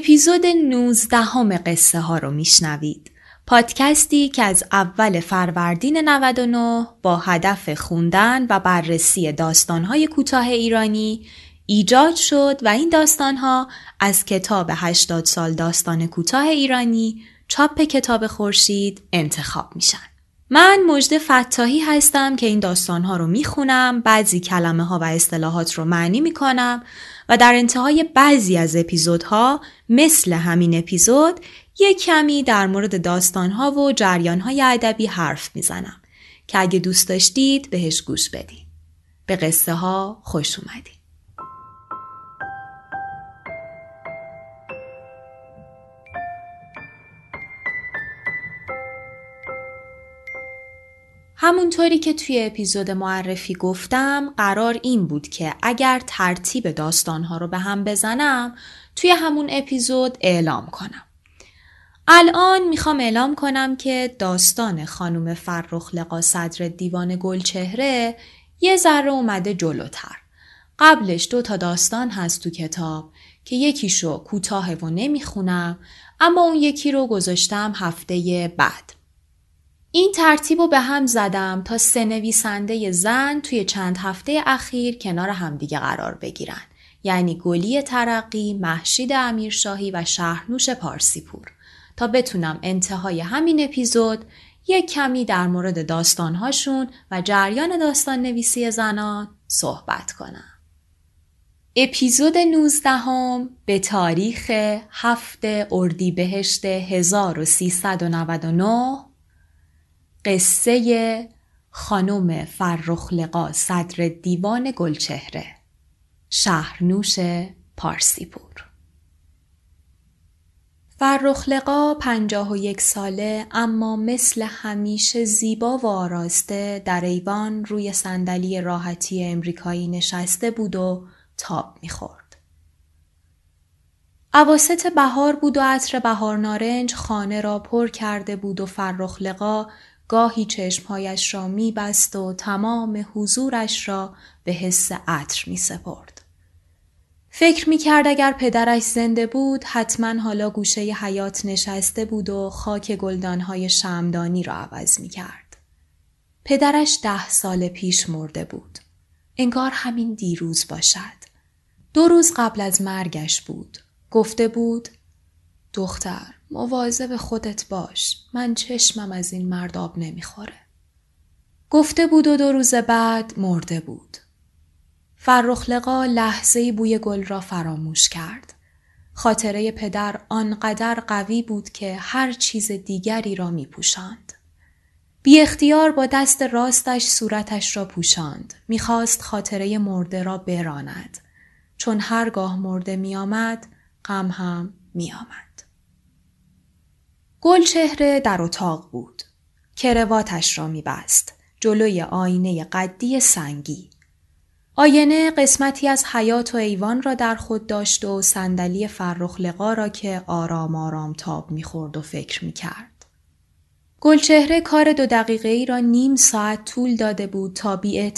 اپیزود 19 همه قصه ها رو میشنوید. پادکستی که از اول فروردین 99 با هدف خوندن و بررسی داستانهای کوتاه ایرانی ایجاد شد و این داستانها از کتاب 80 سال داستان کوتاه ایرانی چاپ کتاب خورشید انتخاب میشن. من مجد فتاحی هستم که این داستانها رو می‌خونم بعضی کلمه ها و اصطلاحات رو معنی می‌کنم و در انتهای بعضی از اپیزودها مثل همین اپیزود یک کمی در مورد داستانها و جریانهای ادبی حرف می‌زنم که اگه دوست داشتید بهش گوش بدین. به قصه ها خوش اومدید. همونطوری که توی اپیزود معرفی گفتم قرار این بود که اگر ترتیب داستانها رو به هم بزنم توی همون اپیزود اعلام کنم. الان می‌خوام اعلام کنم که داستان خانم فرخ لقا صدر دیوان گلچهره یه ذره اومده جلوتر. قبلش دو تا داستان هست تو کتاب که یکیشو کوتاه و نمی‌خونم اما اون یکی رو گذاشتم هفته بعد. این ترتیب رو به هم زدم تا سه نویسنده زن توی چند هفته اخیر کنار همدیگه قرار بگیرن. یعنی گلی ترقی، محشید امیرشاهی و شهرنوش پارسیپور تا بتونم انتهای همین اپیزود یک کمی در مورد داستانهاشون و جریان داستان نویسی زنان صحبت کنم. اپیزود 19 هم به تاریخ هفته اردیبهشت 1399 قصه خانم فرخلقا صدر دیوان گلچهره شهرنوش پارسیپور فرخلقا پنجاه و یک ساله اما مثل همیشه زیبا و آراسته در ایوان روی صندلی راحتی امریکایی نشسته بود و تاب می‌خورد. عواست بهار بود و عطر بهار نارنج خانه را پر کرده بود و فرخلقا گاهی چشمهایش را میبست و تمام حضورش را به حس عطر می سپرد. فکر می کرد اگر پدرش زنده بود حتما حالا گوشه حیات نشسته بود و خاک گلدانهای شمدانی را عوض می کرد. پدرش ده سال پیش مرده بود. انگار همین دیروز باشد. دو روز قبل از مرگش بود. گفته بود دختر مواظب خودت باش من چشمم از این مرد آب نمی‌خوره. گفته بود و دو روز بعد مرده بود. فرخلقا لحظه بوی گل را فراموش کرد. خاطره پدر آنقدر قوی بود که هر چیز دیگری را می پوشند. بی اختیار با دست راستش صورتش را پوشاند. می‌خواست خاطره مرده را براند. چون هرگاه مرده می آمد، غم هم می آمد. گل چهره در اتاق بود. کرواتش را می بست. جلوی آینه قدی سنگی. آینه قسمتی از حیات و ایوان را در خود داشت و صندلی فرخ لقا را که آرام آرام تاب می‌خورد و فکر می‌کرد. گلچهره کار دو دقیقه ای را نیم ساعت طول داده بود تا بی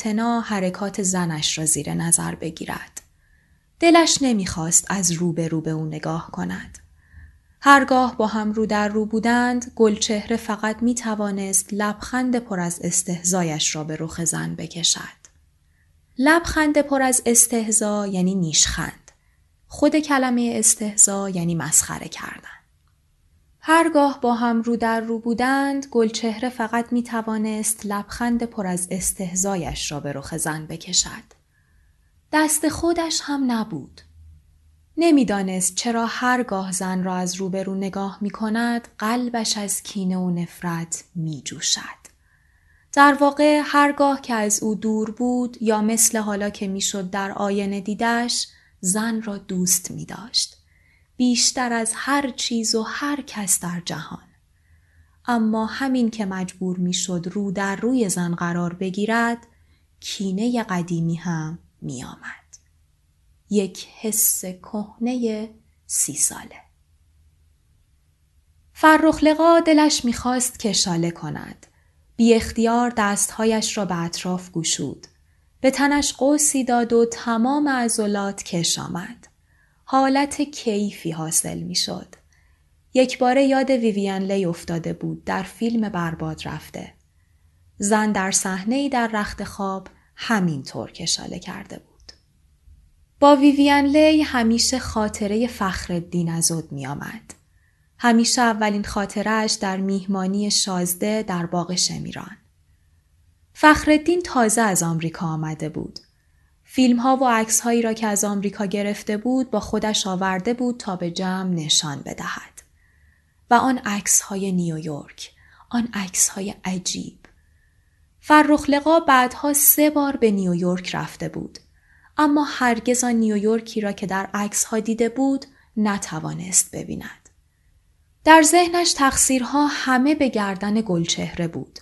حرکات زنش را زیر نظر بگیرد. دلش نمی‌خواست از رو به رو به او نگاه کند. هرگاه با هم رو در رو بودند گلچهره فقط می توانست لبخند پر از استهزایش را به رخ زن بکشد. لبخند پر از استهزا یعنی نیشخند. خود کلمه استهزا یعنی مسخره کردن. هرگاه با هم رو در رو بودند گلچهره فقط می توانست لبخند پر از استهزایش را به رخ زن بکشد. دست خودش هم نبود. نمی‌دانست چرا هرگاه زن را از روبرو نگاه می کند قلبش از کینه و نفرت می جوشد. در واقع هرگاه که از او دور بود یا مثل حالا که می‌شد در آینه دیدش زن را دوست می داشت. بیشتر از هر چیز و هر کس در جهان. اما همین که مجبور می شد رو در روی زن قرار بگیرد کینه قدیمی هم می آمد. یک حس کهنه سی ساله. فرخلقا دلش می‌خواست کشاله کند. بی اختیار دستهایش را به اطراف گشود. به تنش قوسی داد و تمام عضلات کش آمد. حالت کیفی حاصل می‌شد. یک باره یاد ویویان لی افتاده بود در فیلم برباد رفته. زن در صحنه در رخت خواب همینطور کشاله کرده بود. با ویویان لی همیشه خاطره فخر الدین از می آمد. همیشه اولین خاطرش در میهمانی شازده در باغ شمیران. فخردین تازه از آمریکا آمده بود. فیلم ها و عکس هایی را که از آمریکا گرفته بود با خودش آورده بود تا به جمع نشان بدهد. و آن عکس های نیویورک، آن عکس های عجیب. فرخلقا بعدها سه بار به نیویورک رفته بود. اما هرگز آن نیویورکی را که در عکس ها دیده بود نتوانست ببیند. در ذهنش تقصیرها همه به گردن گلچهره بود.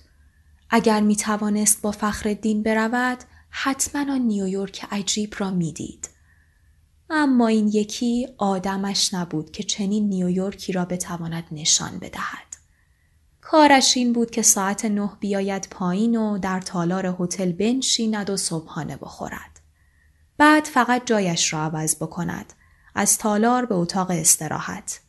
اگر می توانست با فخر دین برود حتما آن نیویورک عجیب را می‌دید. اما این یکی آدمش نبود که چنین نیویورکی را بتواند نشان بدهد. کارش این بود که ساعت نه بیاید پایین و در تالار هتل بنشیند و صبحانه بخورد. بعد فقط جایش را عوض بکند. از تالار به اتاق استراحت.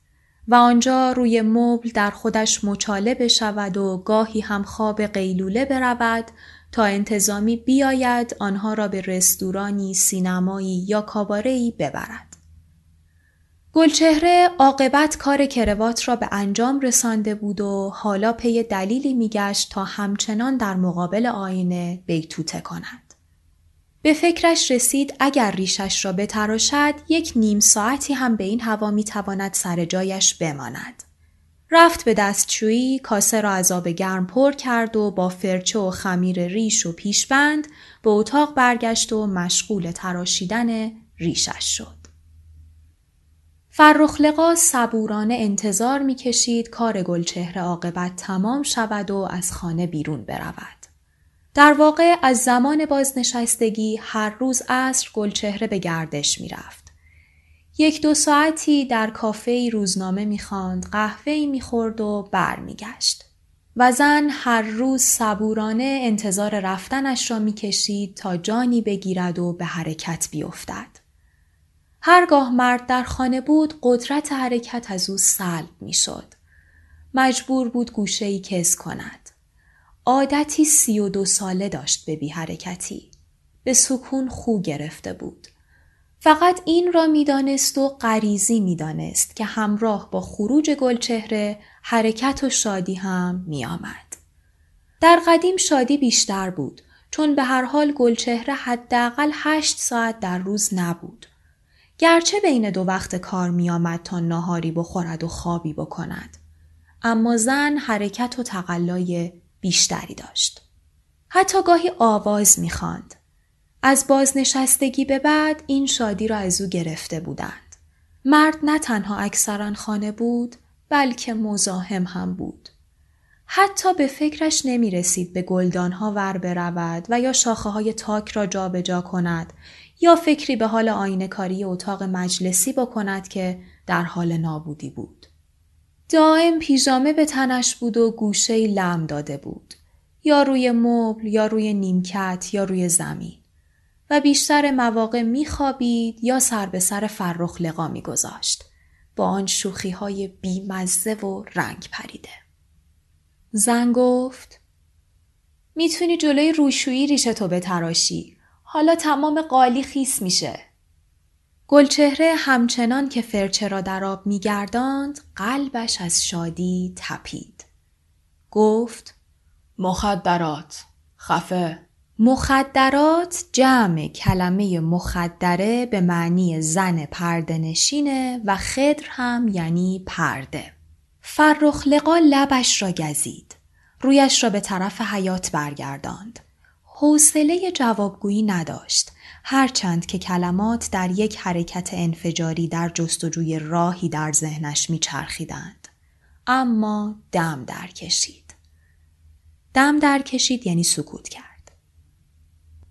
و آنجا روی مبل در خودش مچاله بشود و گاهی هم خواب قیلوله برود تا انتظامی بیاید آنها را به رستورانی، سینمایی یا کابارهی ببرد. گلچهره عاقبت کار کروات را به انجام رسانده بود و حالا پی دلیلی میگشت تا همچنان در مقابل آینه بیتوته کند. به فکرش رسید اگر ریشش را بتراشد یک نیم ساعتی هم به این هوا می‌تواند سر جایش بماند. رفت به دستشویی کاسه را از آب گرم پر کرد و با فرچه و خمیر ریش و پیشبند به اتاق برگشت و مشغول تراشیدن ریشش شد. فرخلقا صبورانه انتظار می‌کشید کار گلچهره عاقبت تمام شود و از خانه بیرون برود. در واقع از زمان بازنشستگی هر روز عصر گلچهره به گردش می رفت. یک دو ساعتی در کافه روزنامه می‌خواند قهوه می‌خورد و برمیگشت و زن هر روز صبورانه انتظار رفتنش را می‌کشید تا جانی بگیرد و به حرکت بیفتد. هرگاه مرد در خانه بود قدرت حرکت از او سلب می‌شد. مجبور بود گوشه ای کز کند. عادتی سی و دو ساله داشت به بی حرکتی. به سکون خو گرفته بود. فقط این را می‌دانست و غریزی می‌دانست که همراه با خروج گلچهره حرکت و شادی هم میآمد. در قدیم شادی بیشتر بود چون به هر حال گلچهره حداقل هشت ساعت در روز نبود. گرچه بین دو وقت کار میآمد تا ناهاری بخورد و خوابی بکند. اما زن حرکت و تقلای بیشتری داشت. حتی گاهی آواز می‌خواند. از بازنشستگی به بعد این شادی را از او گرفته بودند. مرد نه تنها اکثرا خانه بود بلکه مزاحم هم بود. حتی به فکرش نمی رسید به گلدانها ور برود و یا شاخه های تاک را جابجا جا کند یا فکری به حال آینه کاری اتاق مجلسی بکند که در حال نابودی بود. دائم پیژامه به تنش بود و گوشه لم داده بود. یا روی مبل یا روی نیمکت یا روی زمین. و بیشتر مواقع میخوابید یا سر به سر فرخ لقا میگذاشت با آن شوخی های بیمزه و رنگ پریده. زن گفت می‌تونی جلوی روشویی ریشتو بتراشی. حالا تمام قالی خیس میشه. گلچهره همچنان که فرچه را در آب میگرداند قلبش از شادی تپید. گفت مخدرات خفه مخدرات جمع کلمه مخدره به معنی زن پرده نشینه و خدر هم یعنی پرده. فرخلقا لبش را گزید. رویش را به طرف حیات برگرداند. حوصله جوابگویی نداشت هرچند که کلمات در یک حرکت انفجاری در جستجوی راهی در ذهنش میچرخیدند. اما دم در کشید دم در کشید یعنی سکوت کرد.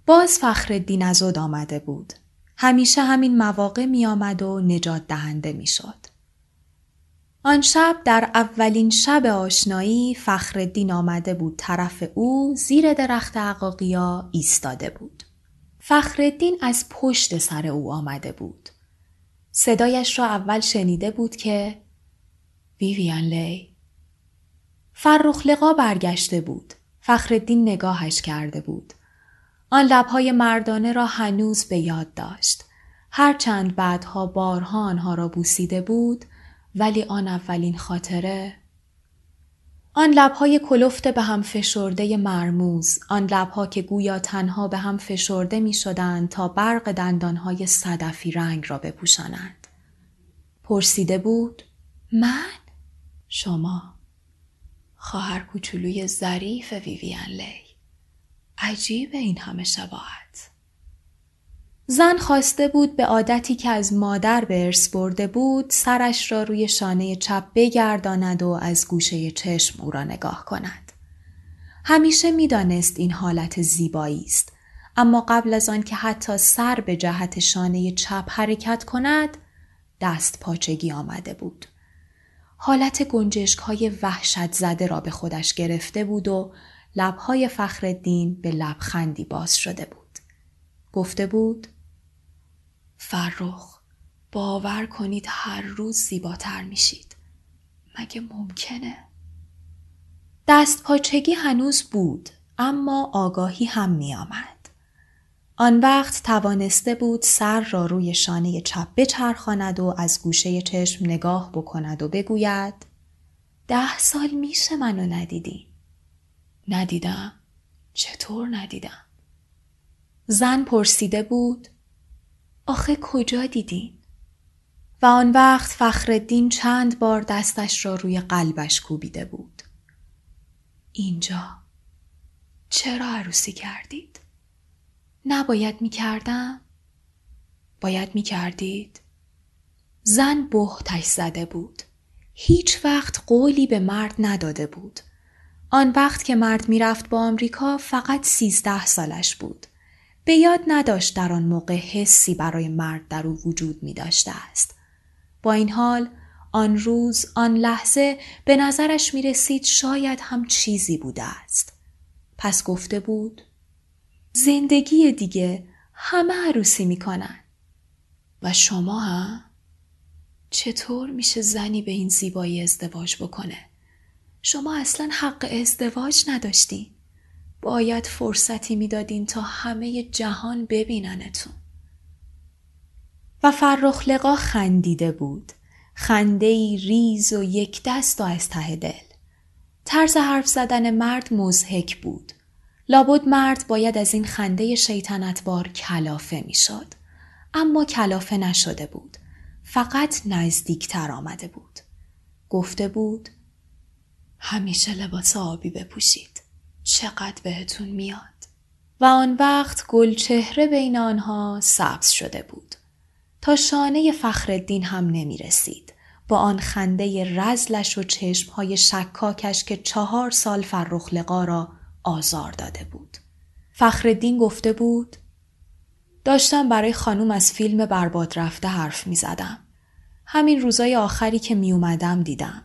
باز فخر از آمده بود. همیشه همین مواقع می آمد و نجات دهنده می. آن شب در اولین شب آشنایی فخردین آمده بود. طرف او زیر درخت عقاقیا ایستاده بود. فخردین از پشت سر او آمده بود. صدایش را اول شنیده بود که ویویان لی فرخلقا برگشته بود. فخردین نگاهش کرده بود. آن لبهای مردانه را هنوز به یاد داشت. هرچند بعدها بارها آنها را بوسیده بود ولی آن اولین خاطره آن لبهای کلفت به هم فشرده مرموز آن لبها که گویا تنها به هم فشرده می شدند تا برق دندانهای صدفی رنگ را بپوشانند. پرسیده بود من؟ شما. خواهر کوچولوی ظریف ویویان لی. عجیب این همه شباهت. زن خواسته بود به عادتی که از مادر به ارث برده بود سرش را روی شانه چپ بگرداند و از گوشه چشم او را نگاه کند. همیشه می‌دانست این حالت زیبایی است اما قبل از آن که حتی سر به جهت شانه چپ حرکت کند دست پاچگی آمده بود. حالت گنجشک های وحشت زده را به خودش گرفته بود و لبهای فخر دین به لبخندی باز شده بود. گفته بود فرخ باور کنید هر روز زیباتر میشید مگه ممکنه؟ دست پاچگی هنوز بود اما آگاهی هم می آمد. آن وقت توانسته بود سر را روی شانه چپ بچرخاند و از گوشه چشم نگاه بکند و بگوید ده سال میشه منو ندیدی. ندیدم؟ چطور ندیدم؟ زن پرسیده بود آخه کجا دیدین؟ و آن وقت فخردین چند بار دستش را روی قلبش کوبیده بود. اینجا چرا عروسی کردید؟ نباید می کردم؟ باید می کردید؟ زن بهتش زده بود. هیچ وقت قولی به مرد نداده بود. آن وقت که مرد می‌رفت با آمریکا فقط سیزده سالش بود. به یاد نداشت در آن موقع حسی برای مرد در او وجود می داشته است. با این حال آن روز آن لحظه به نظرش می رسید شاید هم چیزی بوده است. پس گفته بود زندگی دیگه همه عروسی می‌کنن و شما هم چطور میشه زنی به این زیبایی ازدواج بکنه؟ شما اصلا حق ازدواج نداشتین. باید فرصتی می‌دادین تا همه جهان ببیننتون. و فرخلقا خندیده بود. خنده ای ریز و یک دست و از ته دل. طرز حرف زدن مرد مزهک بود. لابد مرد باید از این خنده شیطنتبار کلافه می‌شد. اما کلافه نشده بود. فقط نزدیکتر آمده بود. گفته بود همیشه لباس آبی بپوشید. چقدر بهتون میاد و آن وقت گلچهره بین آنها سبز شده بود تا شانه فخردین هم نمی رسید با آن خنده رزلش و چشمهای شکاکش که چهار سال فرخلقا را آزار داده بود. فخردین گفته بود داشتم برای خانوم از فیلم برباد رفته حرف می زدم. همین روزای آخری که می اومدم دیدم.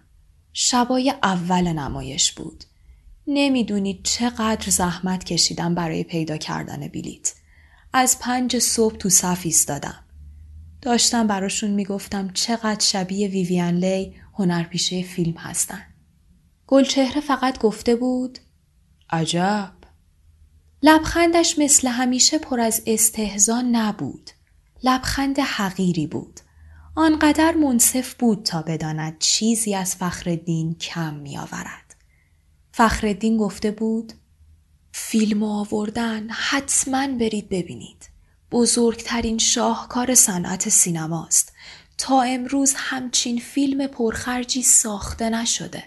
شبای اول نمایش بود. نمی‌دونید چقدر زحمت کشیدم برای پیدا کردن بلیت. از پنج صبح تو صف ایستادم. داشتم براشون می‌گفتم چقدر شبیه ویویان لی هنرپیشه فیلم هستن. گلچهره فقط گفته بود عجب. لبخندش مثل همیشه پر از استهزا نبود. لبخند حقیری بود. آنقدر منصف بود تا بداند چیزی از فخر دین کم می آورد. فخردین گفته بود فیلم آوردن حتما برید ببینید. بزرگترین شاهکار صنعت سینماست. تا امروز همچین فیلم پرخرجی ساخته نشده.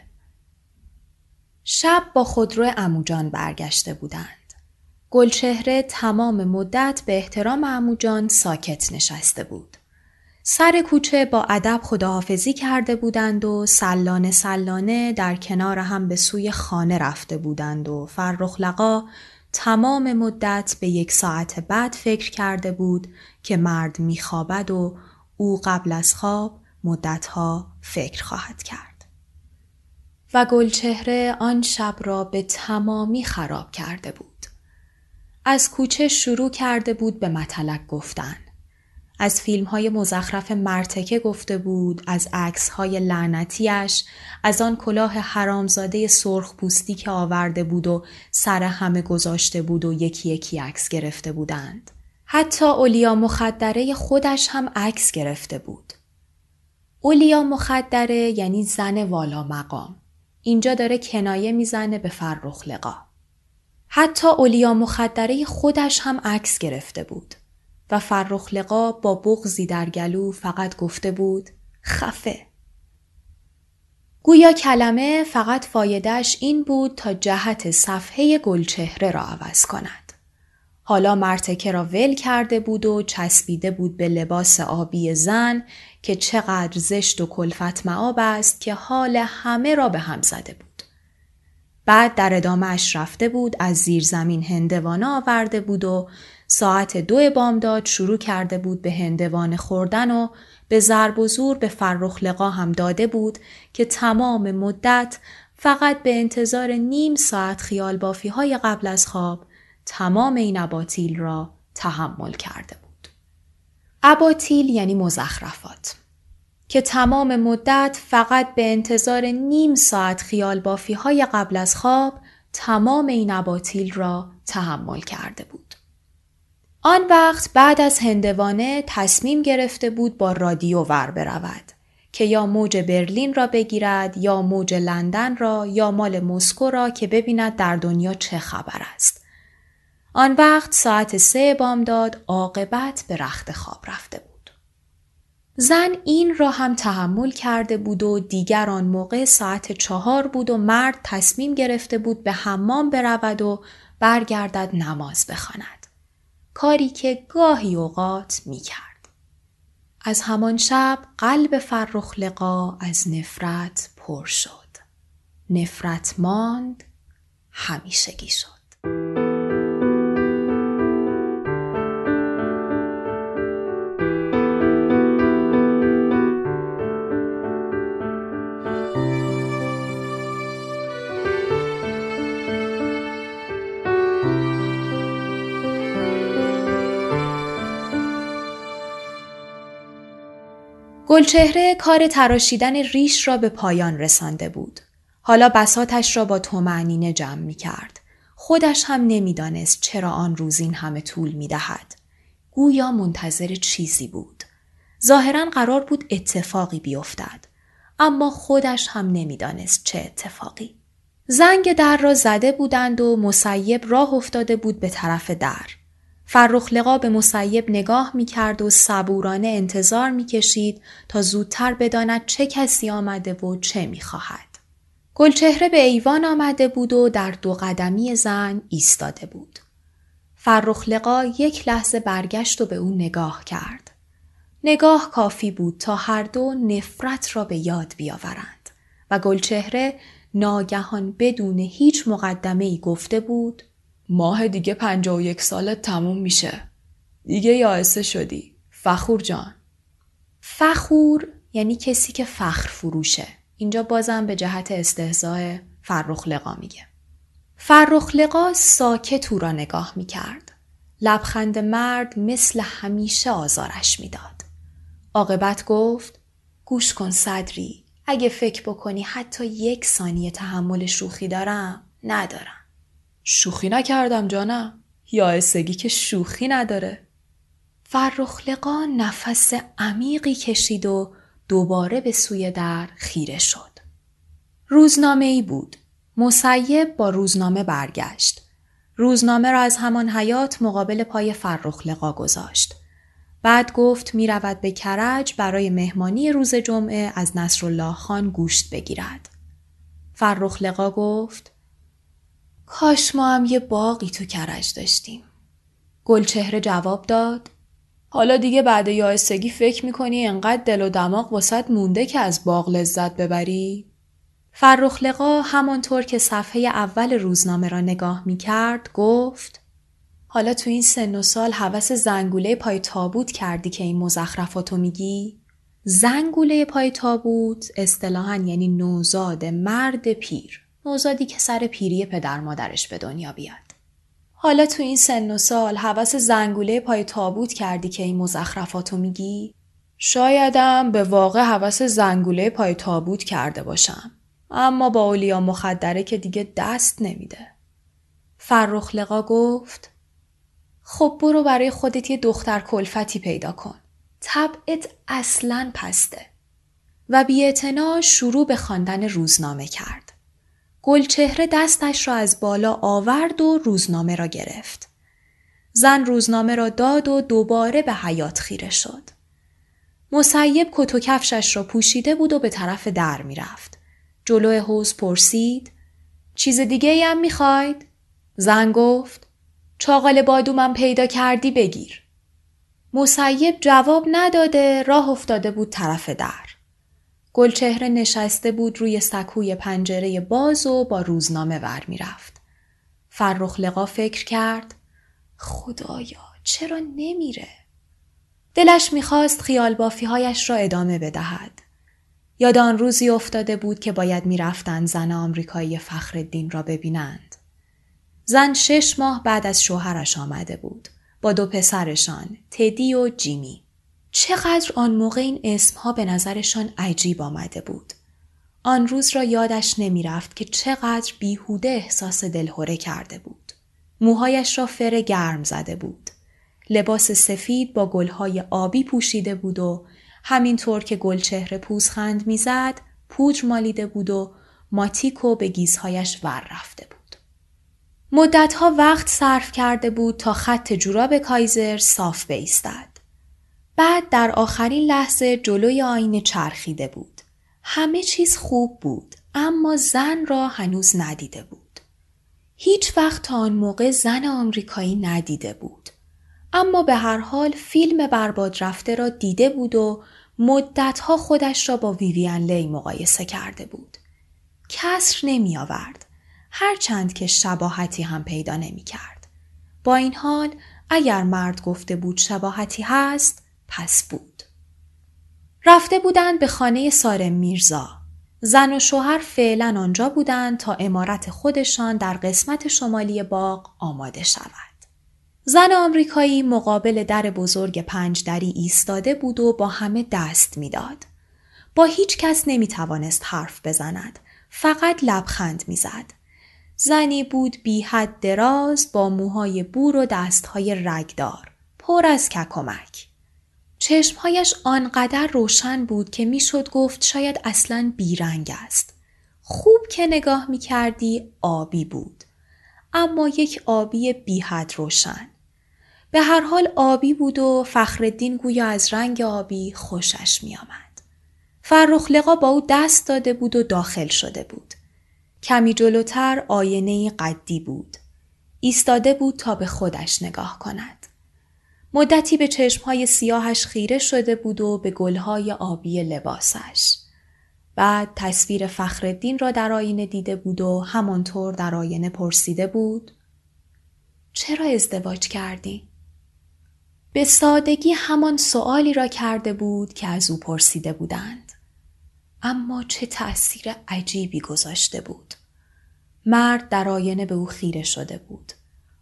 شب با خودرو اموجان برگشته بودند. گلچهره تمام مدت به احترام اموجان ساکت نشسته بود. سر کوچه با ادب خداحافظی کرده بودند و سلانه سلانه در کنار هم به سوی خانه رفته بودند و فرخلقا تمام مدت به یک ساعت بعد فکر کرده بود که مرد میخوابد و او قبل از خواب مدتها فکر خواهد کرد. و گلچهره آن شب را به تمامی خراب کرده بود. از کوچه شروع کرده بود به مطلق گفتن. از فیلم های مزخرف مرتکه گفته بود، از عکس های لعنتیش، از آن کلاه حرامزاده سرخ پوستی که آورده بود و سر همه گذاشته بود و یکی یکی عکس گرفته بودند. حتی اولیا مخدره خودش هم عکس گرفته بود. اولیا مخدره یعنی زن والا مقام. اینجا داره کنایه می‌زنه به فرخ لقا. حتی اولیا مخدره خودش هم عکس گرفته بود. و فرخلقا با بغزی در گلو فقط گفته بود خفه. گویا کلمه فقط فایدهش این بود تا جهت صفحه گلچهره را عوض کند. حالا مرتکه را ول کرده بود و چسبیده بود به لباس آبی زن که چقدر زشت و کلفت معاب است که حال همه را به هم زده بود. بعد در ادامهش رفته بود از زیر زمین هندوانه آورده بود و ساعت دو بامداد شروع کرده بود به هندوان خوردن و به ضرب و زور به فرخ لقا هم داده بود که تمام مدت فقط به انتظار نیم ساعت خیال بافی های قبل از خواب تمام این اباطیل را تحمل کرده بود. اباطیل یعنی مزخرفات که تمام مدت فقط به انتظار نیم ساعت خیال بافی های قبل از خواب تمام این اباطیل را تحمل کرده بود. آن وقت بعد از هندوانه تصمیم گرفته بود با رادیو ور برود که یا موج برلین را بگیرد یا موج لندن را یا مال مسکو را که ببیند در دنیا چه خبر است. آن وقت ساعت سه بامداد عاقبت به رخت خواب رفته بود. زن این را هم تحمل کرده بود و دیگر آن موقع ساعت چهار بود و مرد تصمیم گرفته بود به حمام برود و برگردد نماز بخواند. کاری که گاهی اوقات می کرد. از همان شب قلب فرخ لقا از نفرت پر شد. نفرت ماند همیشگی شد. گلچهره کار تراشیدن ریش را به پایان رسانده بود. حالا بساتش را با تومعنینه جمع می کرد. خودش هم نمی‌دانست چرا آن روزین همه طول می دهد. گویا منتظر چیزی بود. ظاهرا قرار بود اتفاقی بیفتد. اما خودش هم نمی‌دانست چه اتفاقی. زنگ در را زده بودند و مسیب راه افتاده بود به طرف در. فرخلقا به مسیب نگاه می کرد و صبورانه انتظار می کشید تا زودتر بداند چه کسی آمده و چه می خواهد. گلچهره به ایوان آمده بود و در دو قدمی زن ایستاده بود. فرخلقا یک لحظه برگشت و به او نگاه کرد. نگاه کافی بود تا هر دو نفرت را به یاد بیاورند و گلچهره ناگهان بدون هیچ مقدمه ای گفته بود ماه دیگه پنجا و یک سالت تموم میشه. دیگه یائسه شدی. فخور جان. فخور یعنی کسی که فخر فروشه. اینجا بازم به جهت استهزاء فرخ لقا میگه. فرخ لقا ساکت او را نگاه می‌کرد. لبخند مرد مثل همیشه آزارش می‌داد. عاقبت گفت گوش کن صدری اگه فکر بکنی حتی یک ثانیه تحمل شوخی دارم ندارم. شوخی نکردم جانم یا اسگی که شوخی نداره فرخلقا نفس عمیقی کشید و دوباره به سوی در خیره شد. روزنامه ای بود. مسیب با روزنامه برگشت. روزنامه را از همان حیات مقابل پای فرخلقا گذاشت. بعد گفت می رود به کرج برای مهمانی روز جمعه از نصرالله خان گوشت بگیرد. فرخلقا گفت کاش ما هم یه باقی تو کرج داشتیم. گلچهره جواب داد حالا دیگه بعد یائسگی فکر می‌کنی انقدر دل و دماغ واسط مونده که از باغ لذت ببری؟ فرخلقا همانطور که صفحه اول روزنامه را نگاه می‌کرد گفت حالا تو این سن و سال حوس زنگوله پای تابوت کردی که این مزخرفاتو میگی؟ زنگوله پای تابوت اصطلاحا یعنی نوزاد مرد پیر. نوزادی که سر پیری پدر مادرش به دنیا بیاد. حالا تو این سن و سال حوس زنگوله پای تابوت کردی که این مزخرفاتو میگی؟ شایدم به واقع حوس زنگوله پای تابوت کرده باشم. اما با اولیا مخدره که دیگه دست نمیده. فرخلقا گفت خب برو برای خودت یه دختر کلفتی پیدا کن. طبعت اصلا پسته. و بی شروع به خواندن روزنامه کرد. گلچهره دستش را از بالا آورد و روزنامه را گرفت. زن روزنامه را داد و دوباره به حیات خیره شد. مسیب کت و کفشش را پوشیده بود و به طرف در می رفت. جلو حوز پرسید چیز دیگه هم می خواید؟ زن گفت چاقال بادومم پیدا کردی بگیر. مسیب جواب نداده راه افتاده بود طرف در. گلچهره نشسته بود روی سکوی پنجره باز و با روزنامه ور می‌رفت. فرخ لقا فکر کرد خدایا چرا نمیره؟ دلش می‌خواست خیال بافیهایش را ادامه بدهد. یاد آن روزی افتاده بود که باید می‌رفتند زن آمریکایی فخر را ببینند. زن شش ماه بعد از شوهرش آمده بود با دو پسرشان تدی و جیمی. چقدر آن موقع این اسمها به نظرشان عجیب آمده بود. آن روز را یادش نمی رفت که چقدر بیهوده احساس دلهوره کرده بود. موهایش را فر گرم زده بود. لباس سفید با گلهای آبی پوشیده بود و همینطور که گلچهره پوزخند می‌زد پودر مالیده بود و ماتیکو به گیزهایش ور رفته بود. مدتها وقت صرف کرده بود تا خط جوراب کایزر صاف بیستد. بعد در آخرین لحظه جلوی آینه چرخیده بود. همه چیز خوب بود اما زن را هنوز ندیده بود. هیچ وقت تا آن موقع زن آمریکایی ندیده بود. اما به هر حال فیلم برباد رفته را دیده بود و مدتها خودش را با ویویان لی مقایسه کرده بود. کسر نمی آورد. هرچند که شباهتی هم پیدا نمی کرد. با این حال اگر مرد گفته بود شباهتی هست پس بود. رفته بودند به خانه سارم میرزا. زن و شوهر فعلا آنجا بودند تا امارت خودشان در قسمت شمالی باغ آماده شود. زن آمریکایی مقابل در بزرگ پنج دری ایستاده بود و با همه دست می‌داد. با هیچ کس نمی توانست حرف بزند. فقط لبخند می‌زد. زنی بود بی حد دراز با موهای بور و دستهای رگدار. پر از ککمک. چشمهایش آنقدر روشن بود که می‌شد گفت شاید اصلا بیرنگ است. خوب که نگاه می کردی آبی بود. اما یک آبی بیحد روشن. به هر حال آبی بود و فخردین گویا از رنگ آبی خوشش می آمد. فرخلقا با او دست داده بود و داخل شده بود. کمی جلوتر آینه قدی بود. ایستاده بود تا به خودش نگاه کند. مدتی به چشمهای سیاهش خیره شده بود و به گلهای آبی لباسش. بعد تصویر فخردین را در آینه دیده بود و همانطور در آینه پرسیده بود چرا ازدواج کردی؟ به سادگی همان سوالی را کرده بود که از او پرسیده بودند. اما چه تأثیر عجیبی گذاشته بود. مرد در آینه به او خیره شده بود.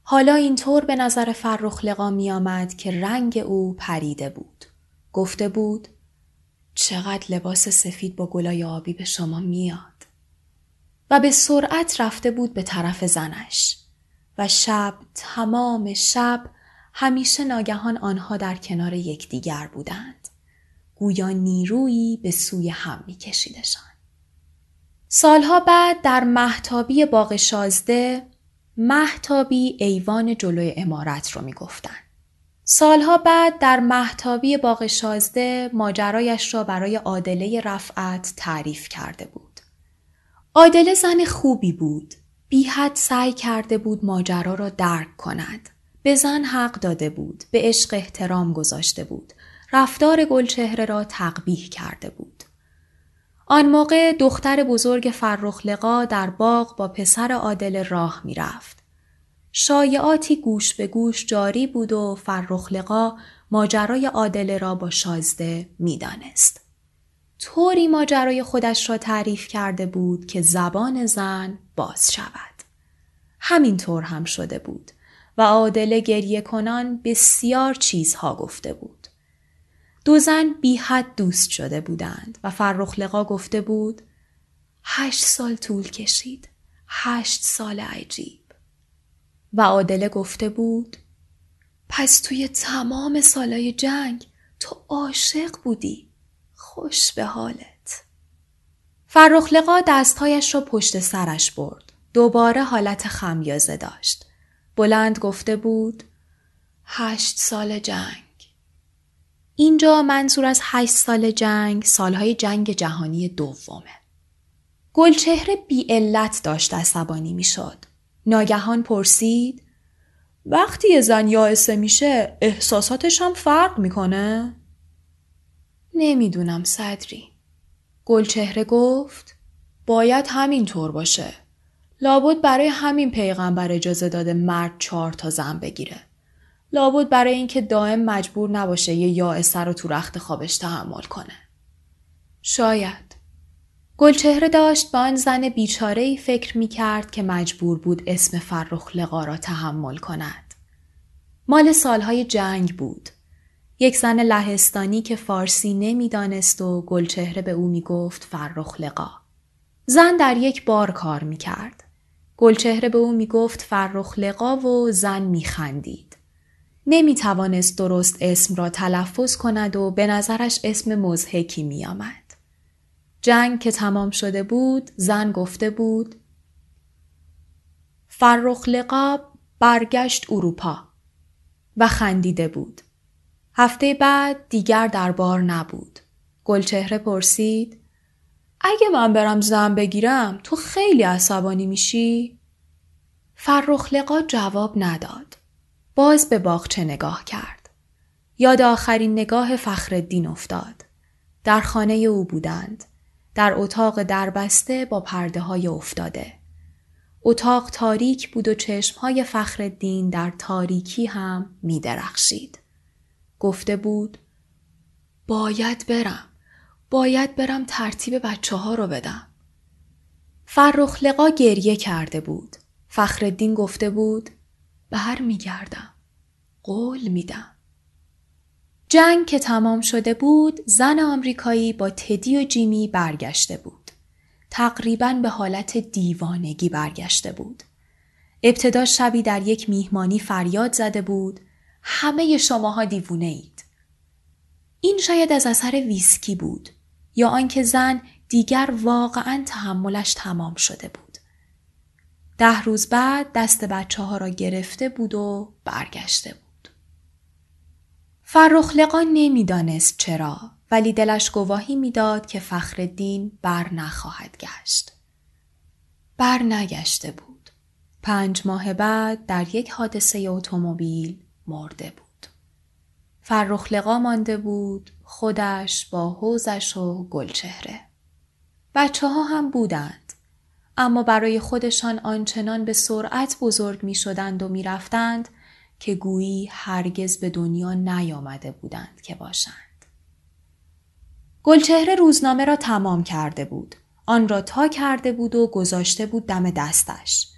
حالا اینطور به نظر فرخ لقا می آمد که رنگ او پریده بود. گفته بود چقدر لباس سفید با گلای آبی به شما میاد. و به سرعت رفته بود به طرف زنش. و شب تمام شب همیشه ناگهان آنها در کنار یکدیگر بودند. گویا نیرویی به سوی هم میکشیدشان. سالها بعد در محتابی باغ شازده محتابی ایوان جلوی امارت رو می‌گفتن. سالها بعد در محتابی باغ شازده ماجرایش را برای عادله رفعت تعریف کرده بود. عادله زن خوبی بود. بیحد سعی کرده بود ماجرا را درک کند. به زن حق داده بود. به عشق احترام گذاشته بود. رفتار گلچهره را تقبیح کرده بود. آن موقع دختر بزرگ فرخلقا در باغ با پسر عادل راه می رفت. شایعاتی گوش به گوش جاری بود و فرخلقا ماجرای عادل را با شازده می دانست. طوری ماجرای خودش را تعریف کرده بود که زبان زن باز شود. همینطور هم شده بود و عادل گریه کنان بسیار چیزها گفته بود. دو زن بی حد دوست شده بودند و فرخلقا گفته بود هشت سال طول کشید. هشت سال عجیب. و عادله گفته بود پس توی تمام سالای جنگ تو عاشق بودی. خوش به حالت. فرخلقا دستهایش را پشت سرش برد. دوباره حالت خمیازه داشت. بلند گفته بود هشت سال جنگ. اینجا منظور از هشت سال جنگ سالهای جنگ جهانی دومه. گلچهره بی علت داشت عصبانی می شد. ناگهان پرسید وقتی یه زن یائسه میشه احساساتش هم فرق می‌کنه؟ نمی‌دونم صدری. گلچهره گفت باید همین طور باشه. لابد برای همین پیغمبر اجازه داده مرد چهار تا زن بگیره. لابد برای اینکه دائم مجبور نباشه یه یائسه رو تو رخت خوابش تحمل کنه. شاید. گلچهره داشت با آن زن بیچاره فکر می کرد که مجبور بود اسم فرخ لقا را تحمل کند. مال سالهای جنگ بود. یک زن لهستانی که فارسی نمی‌دانست و گلچهره به او می گفت فرخ لقا. زن در یک بار کار می کرد. گلچهره به او می گفت فرخ لقا و زن می خندید. نمی توانست درست اسم را تلفظ کند و به نظرش اسم مزهکی می آمد. جنگ که تمام شده بود زن گفته بود فرخ لقا برگشت اروپا و خندیده بود. هفته بعد دیگر در بار نبود. گلچهره پرسید اگه من برم زن بگیرم تو خیلی عصبانی میشی؟ فرخلقا جواب نداد. باز به باغچه نگاه کرد. یاد آخرین نگاه فخردین افتاد. در خانه او بودند. در اتاق دربسته با پرده های افتاده. اتاق تاریک بود و چشمهای فخردین در تاریکی هم می درخشید. گفته بود باید برم. باید برم ترتیب بچه ها رو بدم. فرخلقا گریه کرده بود. فخردین گفته بود بر می گردم. قول میدم. جنگ که تمام شده بود زن آمریکایی با تدی و جیمی برگشته بود. تقریبا به حالت دیوانگی برگشته بود. ابتدا شبی در یک میهمانی فریاد زده بود همه شماها دیوونه اید. این شاید از اثر ویسکی بود یا آنکه زن دیگر واقعا تحملش تمام شده بود. ده روز بعد دست بچه ها را گرفته بود و برگشته بود. فرخلقا نمی‌دانست چرا ولی دلش گواهی می‌داد که فخردین بر نخواهد گشت. بر نگشته بود. پنج ماه بعد در یک حادثه اتومبیل مرده بود. فرخلقا مانده بود خودش با حوزش و گلچهره. بچه ها هم بودند. اما برای خودشان آنچنان به سرعت بزرگ می شدند و می رفتند که گویی هرگز به دنیا نیامده بودند که باشند. گلچهره روزنامه را تمام کرده بود. آن را تا کرده بود و گذاشته بود دم دستش.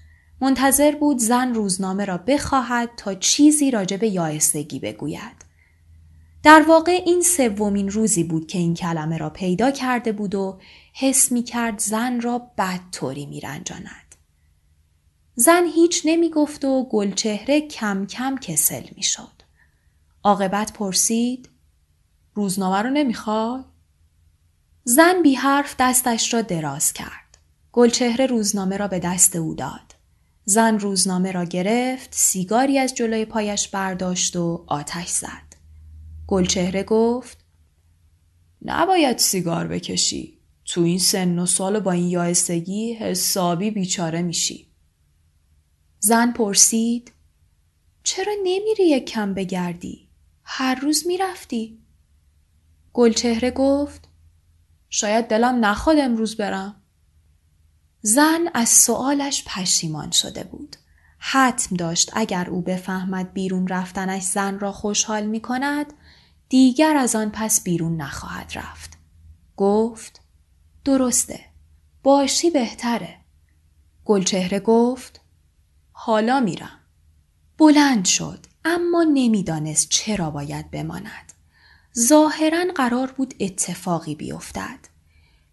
منتظر بود زن روزنامه را بخواهد تا چیزی راجع به یایستگی بگوید. در واقع این سومین روزی بود که این کلمه را پیدا کرده بود و حس می کرد زن را بدطوری می رنجاند. زن هیچ نمی گفت و گلچهره کم کم کسل می شد. عاقبت پرسید روزنامه رو نمی‌خوای؟ زن بی حرف دستش را دراز کرد. گلچهره روزنامه را به دست او داد. زن روزنامه را گرفت، سیگاری از جلوی پایش برداشت و آتش زد. گلچهره گفت نباید سیگار بکشی. تو این سن و سال با این یائسگی حسابی بیچاره میشی. زن پرسید چرا نمیری یک کم بگردی؟ هر روز می‌رفتی؟ گلچهره گفت شاید دلم نخواد امروز برم. زن از سوالش پشیمان شده بود. حتم داشت اگر او بفهمد بیرون رفتنش زن را خوشحال می کند دیگر از آن پس بیرون نخواهد رفت. گفت درسته. باشی بهتره. گلچهره گفت حالا میرم. بلند شد اما نمی‌دانست چرا باید بماند. ظاهرا قرار بود اتفاقی بیفتد.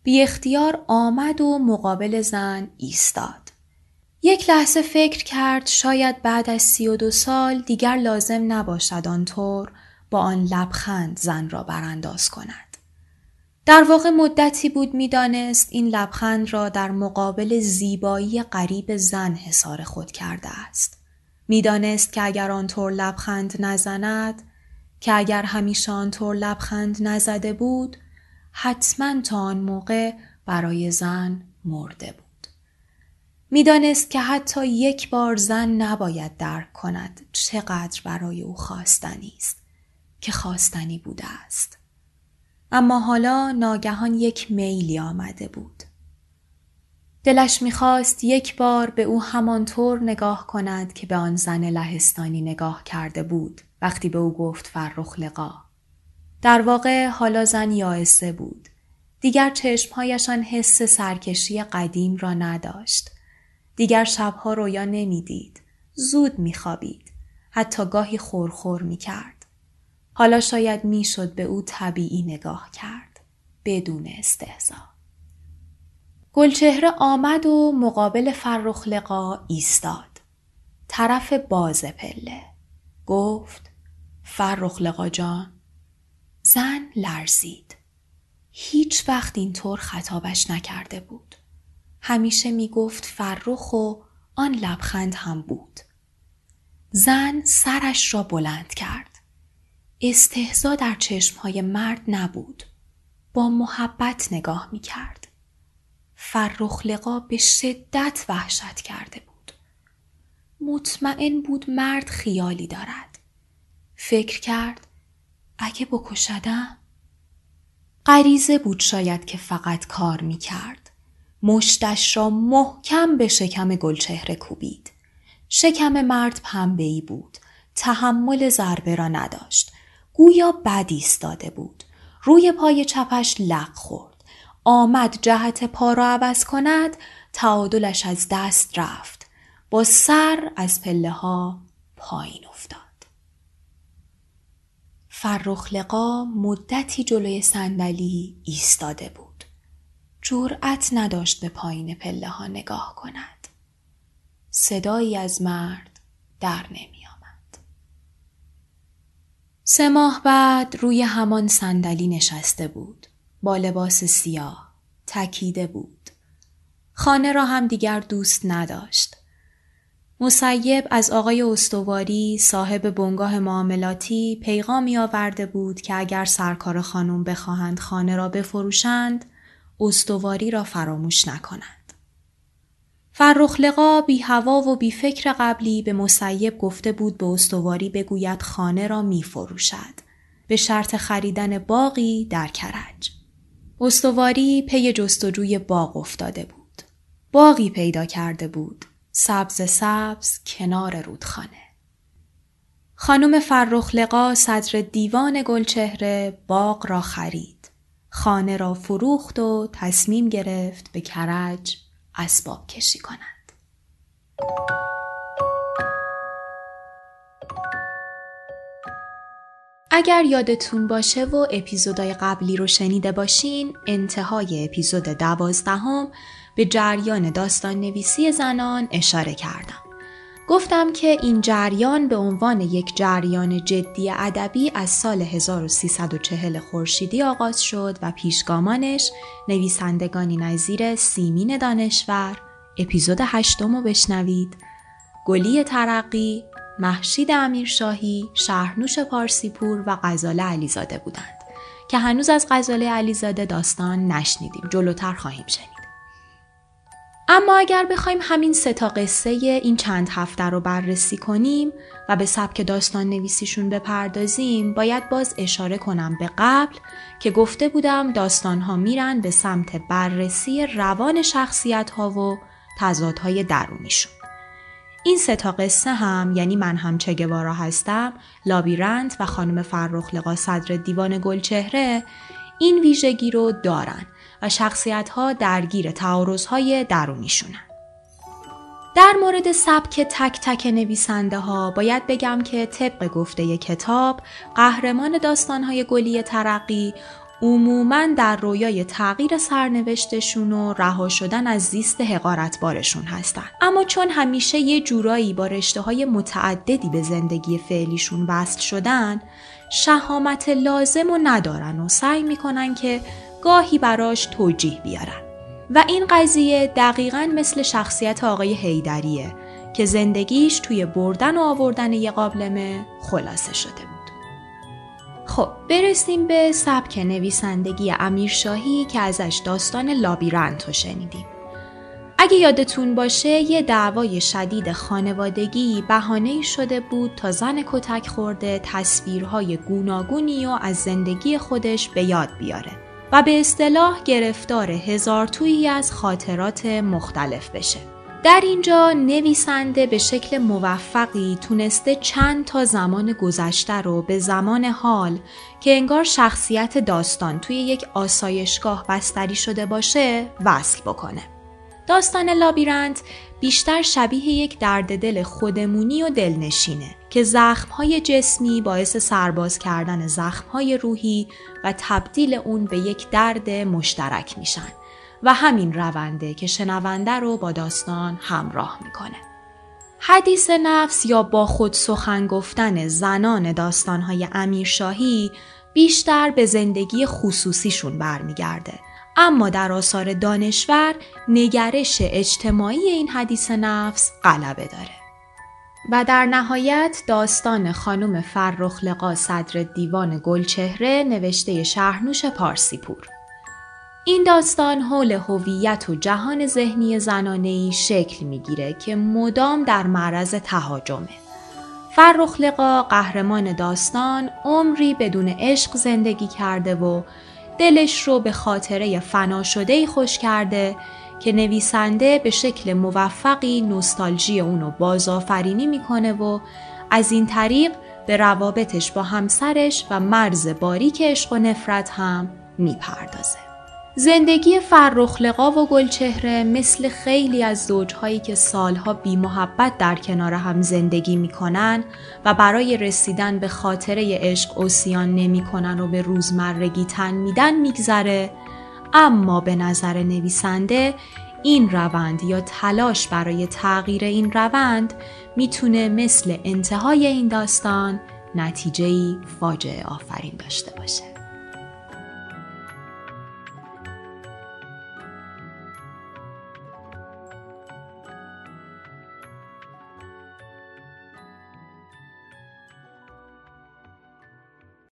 بی اختیار آمد و مقابل زن ایستاد. یک لحظه فکر کرد شاید بعد از سی و دو سال دیگر لازم نباشد آنطور آن لبخند زن را برانداز کند. در واقع مدتی بود می‌دانست این لبخند را در مقابل زیبایی غریب زن حسار خود کرده است. می‌دانست که اگر آنطور لبخند نزند که اگر همیشه آنطور لبخند نزده بود حتما تا آن موقع برای زن مرده بود. می‌دانست که حتی یک بار زن نباید درک کند چقدر برای او خواستنی است که خواستنی بوده است. اما حالا ناگهان یک میلی آمده بود. دلش می‌خواست یک بار به او همانطور نگاه کند که به آن زن لهستانی نگاه کرده بود وقتی به او گفت فرخ لقا. در واقع حالا زن یائسه بود. دیگر چشمهایشان حس سرکشی قدیم را نداشت. دیگر شبها رویا نمی‌دید. زود میخوابید. حتی گاهی خورخور می‌کرد. حالا شاید می‌شد به او طبیعی نگاه کرد. بدون استهزا. گلچهره آمد و مقابل فرخ لقا ایستاد. طرف باز پله. گفت فرخ لقا جان زن لرزید. هیچ وقت اینطور خطابش نکرده بود. همیشه می گفت فرخ و آن لبخند هم بود. زن سرش را بلند کرد. استهزا در چشمهای مرد نبود. با محبت نگاه می کرد. فرخ لقا به شدت وحشت کرده بود. مطمئن بود مرد خیالی دارد. فکر کرد اگه بکشدم غریزه بود شاید که فقط کار می کرد. مشتش را محکم به شکم گلچهره کوبید. شکم مرد پنبهی بود. تحمل ضربه را نداشت. گویا بد ایستاده بود. روی پای چپش لق خورد. آمد جهت پا را عوض کند تعادلش از دست رفت. با سر از پله ها پایین افتاد. فرخ لقا مدتی جلوی صندلی ایستاده بود. جرأت نداشت به پایین پله ها نگاه کند. صدایی از مرد در نمی. سه ماه بعد روی همان صندلی نشسته بود. با لباس سیاه. تکیده بود. خانه را هم دیگر دوست نداشت. مسیب از آقای استواری صاحب بنگاه معاملاتی پیغامی آورده بود که اگر سرکار خانم بخواهند خانه را بفروشند استواری را فراموش نکنند. فرخ لقا بی هوا و بی فکر قبلی به مسیب گفته بود به استواری بگوید خانه را می فروشد. به شرط خریدن باقی در کرج. استواری پی جستجوی باغ افتاده بود. باقی پیدا کرده بود سبز سبز کنار رودخانه. خانم فرخلقا صدر دیوان گلچهره باغ را خرید. خانه را فروخت و تصمیم گرفت به کرج اسباب کشی کند. اگر یادتون باشه و اپیزودهای قبلی رو شنیده باشین انتهای اپیزود دوازدهم به جریان داستان نویسی زنان اشاره کردم. گفتم که این جریان به عنوان یک جریان جدی ادبی از سال 1340 خورشیدی آغاز شد و پیشگامانش نویسندگانی نظیر سیمین دانشور اپیزود هشتم رو بشنوید. گلی ترقی محشید امیرشاهی شهرنوش پارسیپور و غزاله علیزاده بودند که هنوز از غزاله علیزاده داستان نشنیدیم. جلوتر خواهیم شنید. اما اگر بخوایم همین سه تا قصه این چند هفته رو بررسی کنیم و به سبک داستان نویسیشون بپردازیم باید باز اشاره کنم به قبل که گفته بودم داستان ها میرن به سمت بررسی روان شخصیت ها و تضادهای درونیشون. این سه تا قصه هم یعنی من هم چگوارا هستم، لابیرنت و خانم فرخ لقا صدر دیوان گلچهره این ویژگی رو دارن شخصیت ها درگیر تعارض های درونیشونن. در مورد سبک تک تک نویسنده ها باید بگم که طبق گفته کتاب قهرمان داستان های گلی ترقی عموما در رویای تغییر سرنوشتشون و رها شدن از زیست حقارتبارشون هستن اما چون همیشه یه جورایی با رشته های متعددی به زندگی فعلیشون وصل شدن شهامت لازم و ندارن و سعی می‌کنن که گاهی براش توجیه بیارن و این قضیه دقیقا مثل شخصیت آقای هیدریه که زندگیش توی بردن و آوردن یه قابلمه خلاصه شده بود. خب برسیم به سبک نویسندگی امیرشاهی که ازش داستان لابیرنت رو شنیدیم. اگه یادتون باشه یه دعوای شدید خانوادگی بهانه شده بود تا زن کتک خورده تصویرهای گوناگونی و از زندگی خودش به یاد بیاره و به اصطلاح گرفتار هزار تویی از خاطرات مختلف بشه. در اینجا نویسنده به شکل موفقی تونسته چند تا زمان گذشته رو به زمان حال که انگار شخصیت داستان توی یک آسایشگاه بستری شده باشه وصل بکنه. داستان لابیرنت بیشتر شبیه یک درد دل خودمونی و دلنشینه که زخمهای جسمی باعث سرباز کردن زخمهای روحی و تبدیل اون به یک درد مشترک میشن و همین رونده که شنونده رو با داستان همراه می‌کنه. حدیث نفس یا با خود سخن گفتن زنان داستانهای امیرشاهی بیشتر به زندگی خصوصیشون برمیگرده اما در آثار دانشور نگرش اجتماعی این حدیث نفس غلبه داره. و در نهایت داستان خانم فرخ لقا صدر دیوان گلچهره نوشته شهرنوش پارسیپور. این داستان حول هویت و جهان ذهنی زنانه‌ای شکل می‌گیره که مدام در معرض تهاجمه. فرخ لقا قهرمان داستان عمری بدون عشق زندگی کرده و دلش رو به خاطره فنا شده خوش کرده که نویسنده به شکل موفقی نوستالژی اونو بازآفرینی می‌کنه و از این طریق به روابطش با همسرش و مرز باریک عشق و نفرت هم می‌پردازه. زندگی فرخلقا و گلچهره مثل خیلی از زوجهایی که سالها بی محبت در کنار هم زندگی می‌کنن و برای رسیدن به خاطره عشق اوسیان نمی‌کنن و به روزمرگی تن میدن میگذره اما به نظر نویسنده این روند یا تلاش برای تغییر این روند می‌تونه مثل انتهای این داستان نتیجهی فاجعه آفرین داشته باشه.